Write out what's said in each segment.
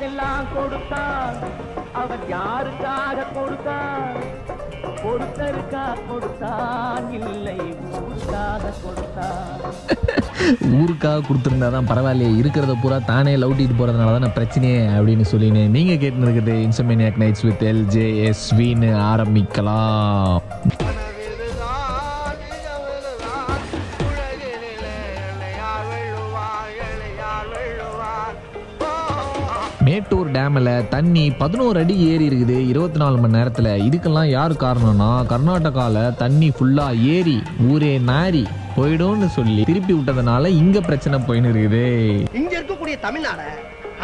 வயதெல்லாம் கொடுத்தான் அவர் யாருக்காக கொடுத்தான் ஒருத்தருக்காக கொடுத்தான் இல்லை ஊருக்காக கொடுத்தான். ஊருக்காக கொடுத்துருந்தா தான் பரவாயில்லையே. இருக்கிறத பூரா தானே லவுட்டிட்டு போகிறதுனால தான் பிரச்சனையே அப்படின்னு சொல்லினு நீங்கள் கேட்டு இருக்கிறது இன்சமேனியாக் நைட்ஸ் வித் எல்ஜே எஸ்வின்னு ஆரம்பிக்கலாம். மேட்டூர் டேமில் தண்ணி பதினோரு அடி ஏறி இருக்குது இருபத்தி நாலு மணி நேரத்தில். இதுக்கெல்லாம் யார் காரணம்னா கர்நாடகாவில் தண்ணி ஃபுல்லாக ஏறி ஊரே நாரி போயிடும்னு சொல்லி திருப்பி விட்டதுனால இங்கே பிரச்சனை போயின்னு இருக்குது. இங்கே இருக்கக்கூடிய தமிழ்நாட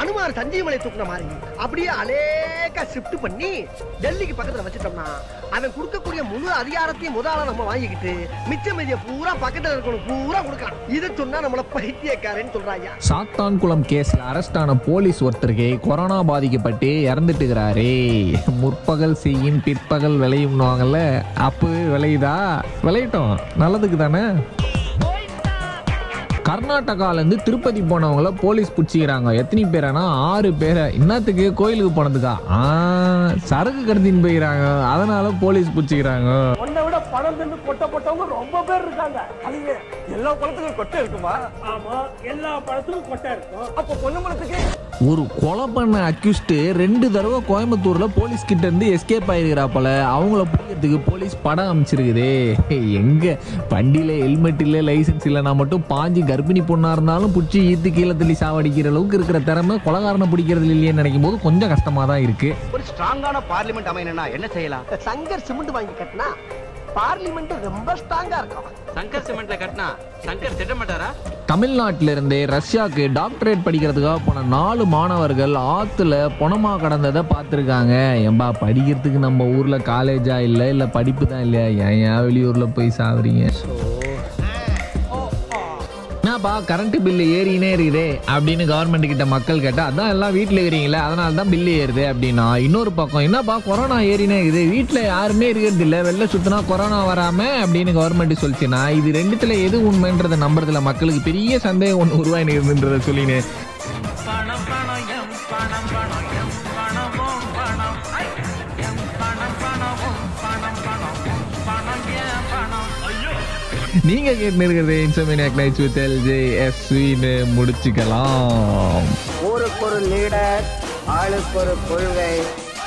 அனுமார் சஞ்சீவனை தூக்குன மாதிரி. அப்படியே அலேக்கா ஷிஃப்ட் பண்ணி டெல்லிக்கு பக்கத்துல வச்சிட்டோம்னா அவன் கொடுக்கக்கூடிய முழு அதிகாரத்தையும் முதல்ல நம்ம வாங்கிக்கிட்டு மிச்ச மீதிய பூரா பக்கத்துல இருக்கணும் பூரா கொடுக்கலாம். இதை சொன்னா நம்மள பைத்தியக்காரன்னு சொல்றாங்க சாத்தான்குளம் கேஸ்ல அரெஸ்ட் ஆன போலீஸ் ஒருத்தருக்கு கொரோனா பாதிக்கப்பட்டு இறந்துட்டுக்கிறாரே. முற்பகல் செய்யும் பிற்பகல் விளையும்னுவாங்கல்ல அப்பவே விளையுதா? விளையட்டும். நல்லதுக்கு தானே? கர்நாடகாலேருந்து திருப்பதி போனவங்கள போலீஸ் பிடிச்சிக்கிறாங்க. எத்தனை பேரானா? ஆறு பேரை. என்னத்துக்கு கோயிலுக்கு போனதுக்கா? ஆ சரக்கு கடத்தின்னு போயிக்கிறாங்க. அதனால போலீஸ் பிடிச்சிக்கிறாங்க. உன்னை விட பணம் தின்னு கொட்ட போட்டவங்க ரொம்ப பேர் இருக்காங்க. அதுவே எல்லா பழத்துக்கும் கொட்டை இருக்குமா? ஆமா எல்லா பழத்துக்கும் கொட்டை இருக்கும். அப்ப பொண்ணுங்களுக்கு ஒரு கொலை பண்ண அக்யூஸ்டு ரெண்டு தடவை கோயம்புத்தூர்ல போலீஸ் கிட்ட இருந்து எஸ்கேப் ஆயிருக்கிறா போல. அவங்கள பிடிக்கிறதுக்கு போலீஸ் படம் அமைச்சிருக்குதே எங்க? வண்டியில ஹெல்மெட் இல்ல லைசென்ஸ் இல்லைனா மட்டும் பாஞ்சு கர்ப்பிணி பொண்ணா இருந்தாலும் பிடிச்சி ஈத்து கீழே தள்ளி சாவடிக்கிற அளவுக்கு இருக்கிற திறமை கொலகாரனை பிடிக்கிறது இல்லையேன்னு நினைக்கும் போது கொஞ்சம் கஷ்டமா தான் இருக்கு. ஒரு ஸ்ட்ராங்கான பார்லிமெண்ட் அமையணும்னா என்ன செய்யலாம்? சங்கர் சிமெண்ட் வாங்கி கட்டினா பார்லிமெண்ட் ரொம்ப ஸ்ட்ராங்கா இருக்கும். சங்கர் சிமெண்ட்ல கட்டினா சங்கர் திட்ட மாட்டாரா? தமிழ்நாட்டில இருந்தே ரஷ்யாவுக்கு டாக்டரேட் படிக்கிறதுக்காக போன நாலு மாணவர்கள் ஆத்துல பொணமா கடந்ததை பார்த்துருக்காங்க. ஏம்பா படிக்கிறதுக்கு நம்ம ஊர்ல காலேஜா இல்லை இல்லை படிப்பு தான் இல்லையா? ஏன் ஏன் வெளியூர்ல போய் சாவுறீங்க? என்னப்பா கரண்ட் பில்லு ஏறினே இருக்குதே அப்படின்னு கவர்மெண்ட் கிட்ட மக்கள் கேட்டா அதான் எல்லாம் வீட்டில் இருக்கிறீங்களே அதனால தான் பில்லு ஏறுது அப்படின்னா இன்னொரு பக்கம் என்னப்பா கொரோனா ஏறினே இருக்குது வீட்டில் யாருமே இருக்கிறது இல்லை வெளில சுத்தினா கொரோனா வராம அப்படின்னு கவர்மெண்ட் சொல்லிச்சுன்னா இது ரெண்டுத்துல எது உண்மைன்றதை நம்புறதுல மக்களுக்கு பெரிய சந்தேகம் ஒன்று உருவாயின்னு இருந்துன்றதை சொல்லினேன் நீங்க கேட்டு இருக்கிறது இன்சோமினியாக் நைட்ஸ் வித் எல்ஜே எஸ்வின்னு முடிச்சுக்கலாம். ஊருக்கு ஒரு லீடர் ஆளுக்கு ஒரு கொள்கை.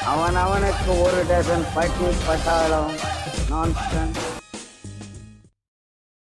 அவன் அவனுக்கு ஒரு டசன் பட்டி பட்டாளம் நான்